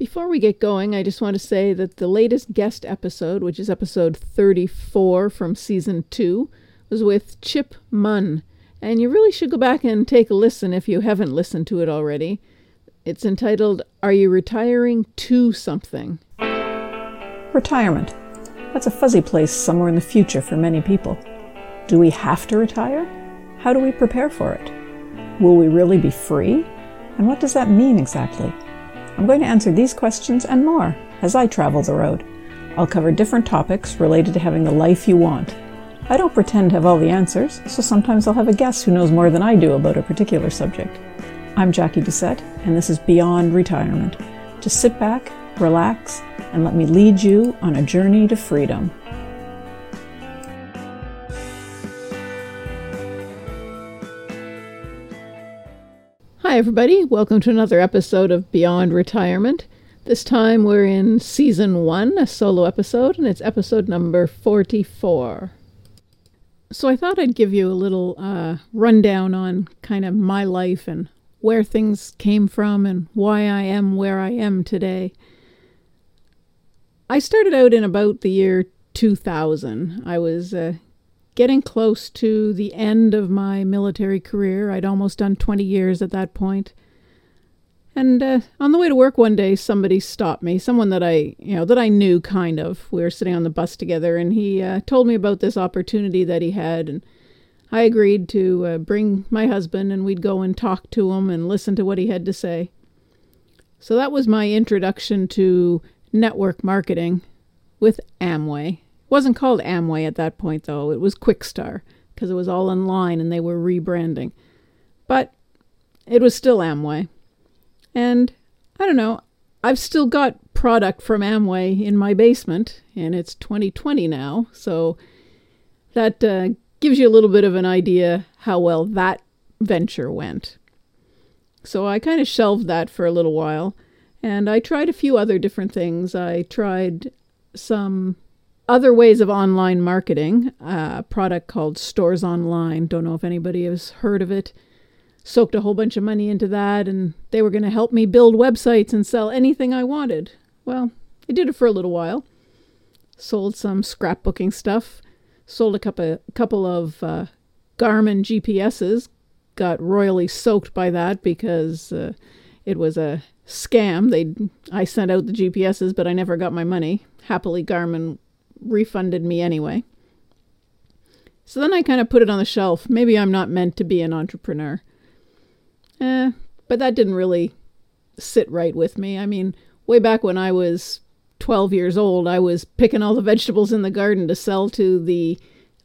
Before we get going, I just want to say that the latest guest episode, which is episode 34 from season 2, was with Chip Munn. And you really should go back and take a listen if you haven't listened to it already. It's entitled, Are You Retiring to Something? Retirement. That's a fuzzy place somewhere in the future for many people. Do we have to retire? How do we prepare for it? Will we really be free? And what does that mean exactly? I'm going to answer these questions and more as I travel the road. I'll cover different topics related to having the life you want. I don't pretend to have all the answers, so sometimes I'll have a guest who knows more than I do about a particular subject. I'm Jacquie Doucette, and this is Beyond Retirement. Just sit back, relax, and let me lead you on a journey to freedom. Hi, everybody. Welcome to another episode of Beyond Retirement. This time we're in season one, a solo episode, and it's episode number 44. So I thought I'd give you a little uh, rundown on kind of my life and where things came from and why I am where I am today. I started out in about the year 2000. I was uh, getting close to the end of my military career. I'd almost done 20 years at that point. And uh, on the way to work one day, somebody stopped me. Someone that I, you know, that I knew kind of. We were sitting on the bus together, and he uh, told me about this opportunity that he had, and I agreed to uh, bring my husband, and we'd go and talk to him and listen to what he had to say. So that was my introduction to network marketing with Amway wasn't called Amway at that point, though. It was Quixtar because it was all online and they were rebranding. But it was still Amway. And I don't know, I've still got product from Amway in my basement, and it's 2020 now, so that uh, gives you a little bit of an idea how well that venture went. So I kind of shelved that for a little while, and I tried a few other different things. I tried some other ways of online marketing, a product called Stores Online. Don't know if anybody has heard of it. Soaked a whole bunch of money into that, and they were going to help me build websites and sell anything I wanted. Well, I did it for a little while. Sold some scrapbooking stuff. Sold a couple, couple of uh, Garmin GPSs. Got royally soaked by that because uh, it was a scam. They I sent out the GPSs, but I never got my money. Happily, Garmin refunded me anyway. So then I kind of put it on the shelf. Maybe I'm not meant to be an entrepreneur. Eh, but that didn't really sit right with me. I mean, way back when I was 12 years old, I was picking all the vegetables in the garden to sell to the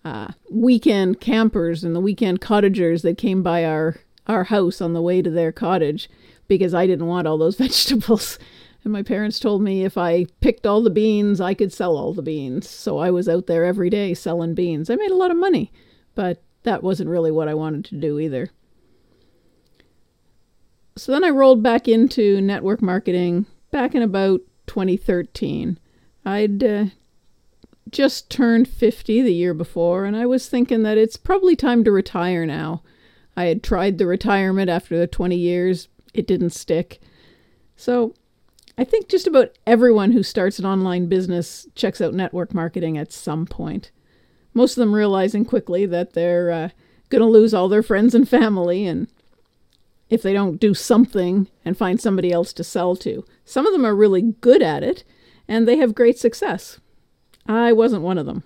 uh, weekend campers and the weekend cottagers that came by our, our house on the way to their cottage because I didn't want all those vegetables. And my parents told me if I picked all the beans, I could sell all the beans. So I was out there every day selling beans. I made a lot of money, but that wasn't really what I wanted to do either. So then I rolled back into network marketing back in about 2013. I'd uh, just turned 50 the year before, and I was thinking that it's probably time to retire now. I had tried the retirement after the 20 years, it didn't stick. So I think just about everyone who starts an online business checks out network marketing at some point. Most of them realizing quickly that they're uh, going to lose all their friends and family, and if they don't do something and find somebody else to sell to. Some of them are really good at it, and they have great success. I wasn't one of them.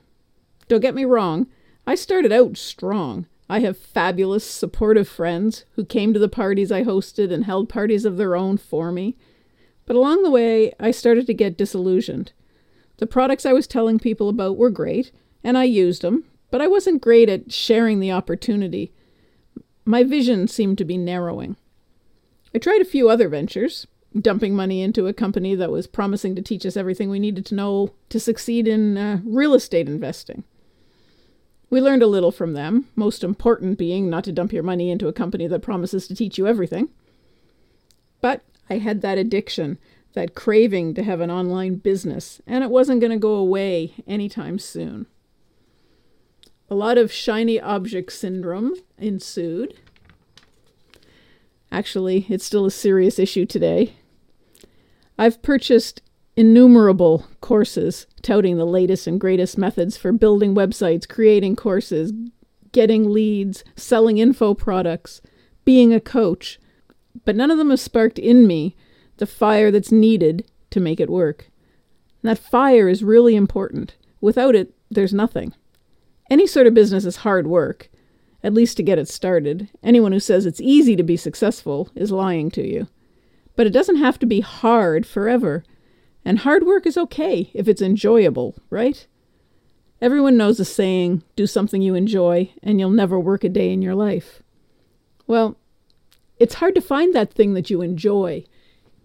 Don't get me wrong, I started out strong. I have fabulous, supportive friends who came to the parties I hosted and held parties of their own for me. But along the way, I started to get disillusioned. The products I was telling people about were great, and I used them, but I wasn't great at sharing the opportunity. My vision seemed to be narrowing. I tried a few other ventures, dumping money into a company that was promising to teach us everything we needed to know to succeed in uh, real estate investing. We learned a little from them, most important being not to dump your money into a company that promises to teach you everything. But I had that addiction, that craving to have an online business, and it wasn't going to go away anytime soon. A lot of shiny object syndrome ensued. Actually, it's still a serious issue today. I've purchased innumerable courses touting the latest and greatest methods for building websites, creating courses, getting leads, selling info products, being a coach, but none of them have sparked in me the fire that's needed to make it work. And that fire is really important. Without it, there's nothing. Any sort of business is hard work, at least to get it started. Anyone who says it's easy to be successful is lying to you. But it doesn't have to be hard forever. And hard work is okay if it's enjoyable, right? Everyone knows the saying, do something you enjoy, and you'll never work a day in your life. Well, it's hard to find that thing that you enjoy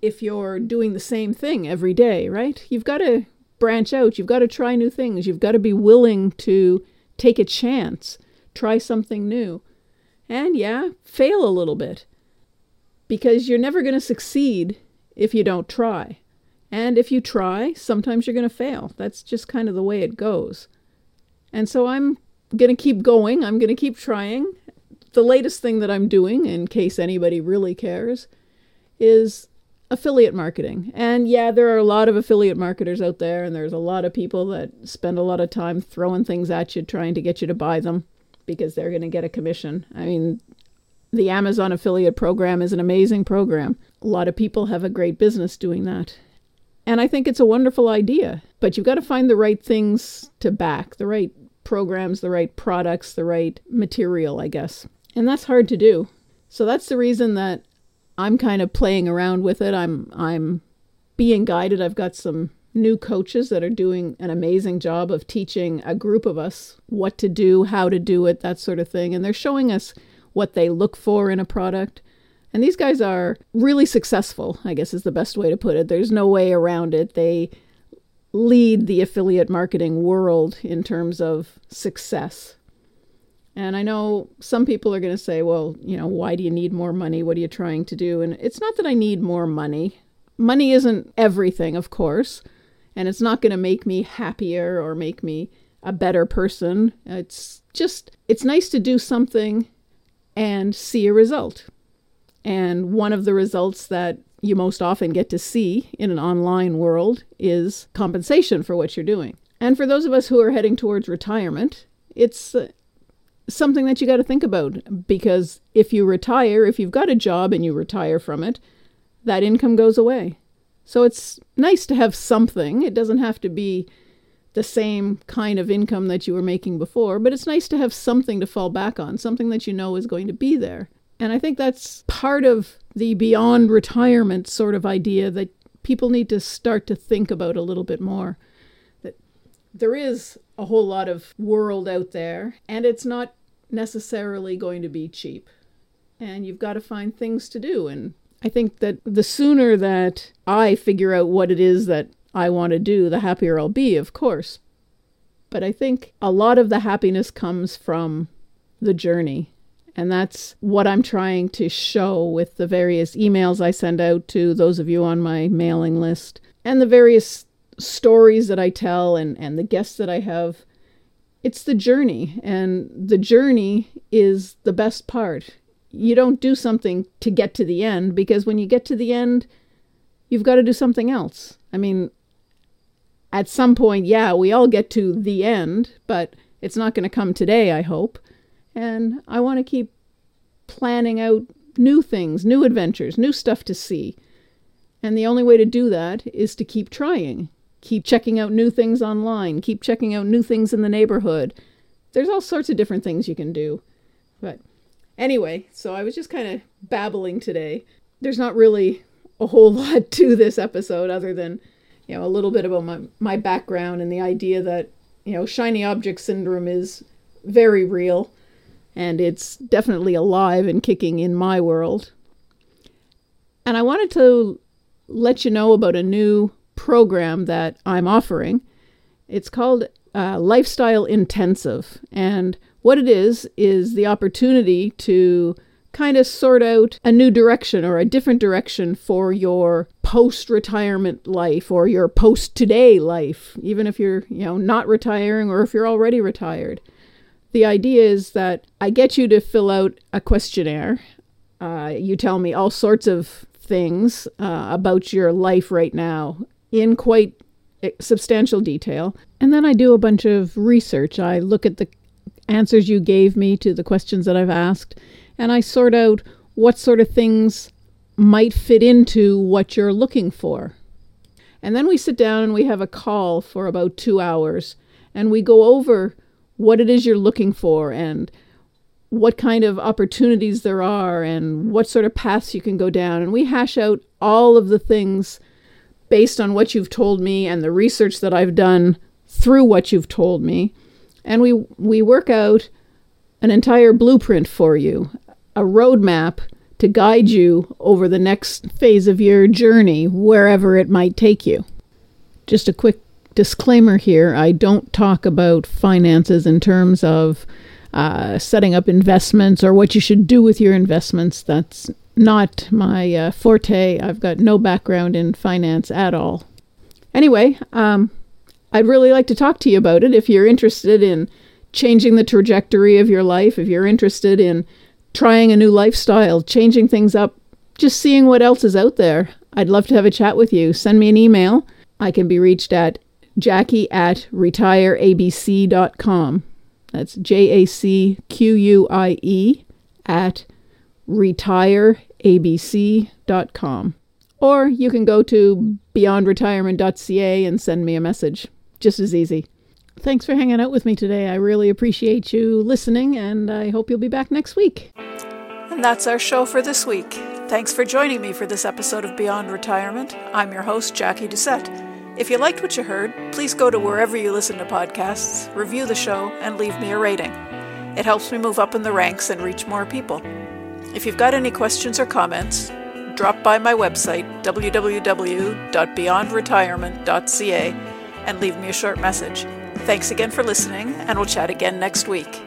if you're doing the same thing every day, right? You've got to branch out, you've got to try new things, you've got to be willing to take a chance, try something new. And yeah, fail a little bit. Because you're never going to succeed if you don't try. And if you try, sometimes you're going to fail. That's just kind of the way it goes. And so I'm going to keep going. I'm going to keep trying. The latest thing that I'm doing, in case anybody really cares, is affiliate marketing. And yeah, there are a lot of affiliate marketers out there, and there's a lot of people that spend a lot of time throwing things at you, trying to get you to buy them because they're going to get a commission. I mean, the Amazon affiliate program is an amazing program. A lot of people have a great business doing that. And I think it's a wonderful idea, but you've got to find the right things to back, the right programs, the right products, the right material, I guess. And that's hard to do. So that's the reason that I'm kind of playing around with it. I'm I'm being guided. I've got some new coaches that are doing an amazing job of teaching a group of us what to do, how to do it, that sort of thing. And they're showing us what they look for in a product. And these guys are really successful, I guess is the best way to put it. There's no way around it. They lead the affiliate marketing world in terms of success. And I know some people are going to say, well, you know, why do you need more money? What are you trying to do? And it's not that I need more money. Money isn't everything, of course, and it's not going to make me happier or make me a better person. It's just, it's nice to do something and see a result. And one of the results that you most often get to see in an online world is compensation for what you're doing. And for those of us who are heading towards retirement, it's something that you got to think about because if you retire, if you've got a job and you retire from it, that income goes away. So it's nice to have something. It doesn't have to be the same kind of income that you were making before, but it's nice to have something to fall back on, something that you know is going to be there. And I think that's part of the beyond retirement sort of idea that people need to start to think about a little bit more. That there is a whole lot of world out there, and it's not necessarily going to be cheap. And you've got to find things to do. And I think that the sooner that I figure out what it is that I want to do, the happier I'll be, of course. But I think a lot of the happiness comes from the journey and that's what I'm trying to show with the various emails I send out to those of you on my mailing list and the various stories that I tell and, and the guests that I have. It's the journey, and the journey is the best part. You don't do something to get to the end because when you get to the end, you've got to do something else. I mean, at some point, yeah, we all get to the end, but it's not going to come today, I hope. And I want to keep planning out new things, new adventures, new stuff to see. And the only way to do that is to keep trying. Keep checking out new things online, keep checking out new things in the neighborhood. There's all sorts of different things you can do. But anyway, so I was just kind of babbling today. There's not really a whole lot to this episode other than, you know, a little bit about my, my background and the idea that, you know, shiny object syndrome is very real and it's definitely alive and kicking in my world. And I wanted to let you know about a new program that I'm offering. It's called uh, Lifestyle Intensive. And what it is, is the opportunity to kind of sort out a new direction or a different direction for your post retirement life or your post today life, even if you're, you know, not retiring or if you're already retired. The idea is that I get you to fill out a questionnaire. Uh, you tell me all sorts of things uh, about your life right now in quite substantial detail. And then I do a bunch of research. I look at the answers you gave me to the questions that I've asked, and I sort out what sort of things might fit into what you're looking for. And then we sit down and we have a call for about two hours, and we go over what it is you're looking for and what kind of opportunities there are and what sort of paths you can go down. And we hash out all of the things based on what you've told me and the research that I've done through what you've told me. And we, we work out an entire blueprint for you, a roadmap to guide you over the next phase of your journey, wherever it might take you. Just a quick disclaimer here I don't talk about finances in terms of uh, setting up investments or what you should do with your investments. That's not my uh, forte. I've got no background in finance at all. Anyway, um, I'd really like to talk to you about it if you're interested in changing the trajectory of your life, if you're interested in trying a new lifestyle, changing things up, just seeing what else is out there. I'd love to have a chat with you. Send me an email. I can be reached at jacquie at retireabc.com. That's J A C Q U I E at retireabc.com. Or you can go to beyondretirement.ca and send me a message. Just as easy. Thanks for hanging out with me today. I really appreciate you listening, and I hope you'll be back next week. And that's our show for this week. Thanks for joining me for this episode of Beyond Retirement. I'm your host, Jacquie Doucette. If you liked what you heard, please go to wherever you listen to podcasts, review the show, and leave me a rating. It helps me move up in the ranks and reach more people. If you've got any questions or comments, drop by my website, www.beyondretirement.ca, and leave me a short message. Thanks again for listening, and we'll chat again next week.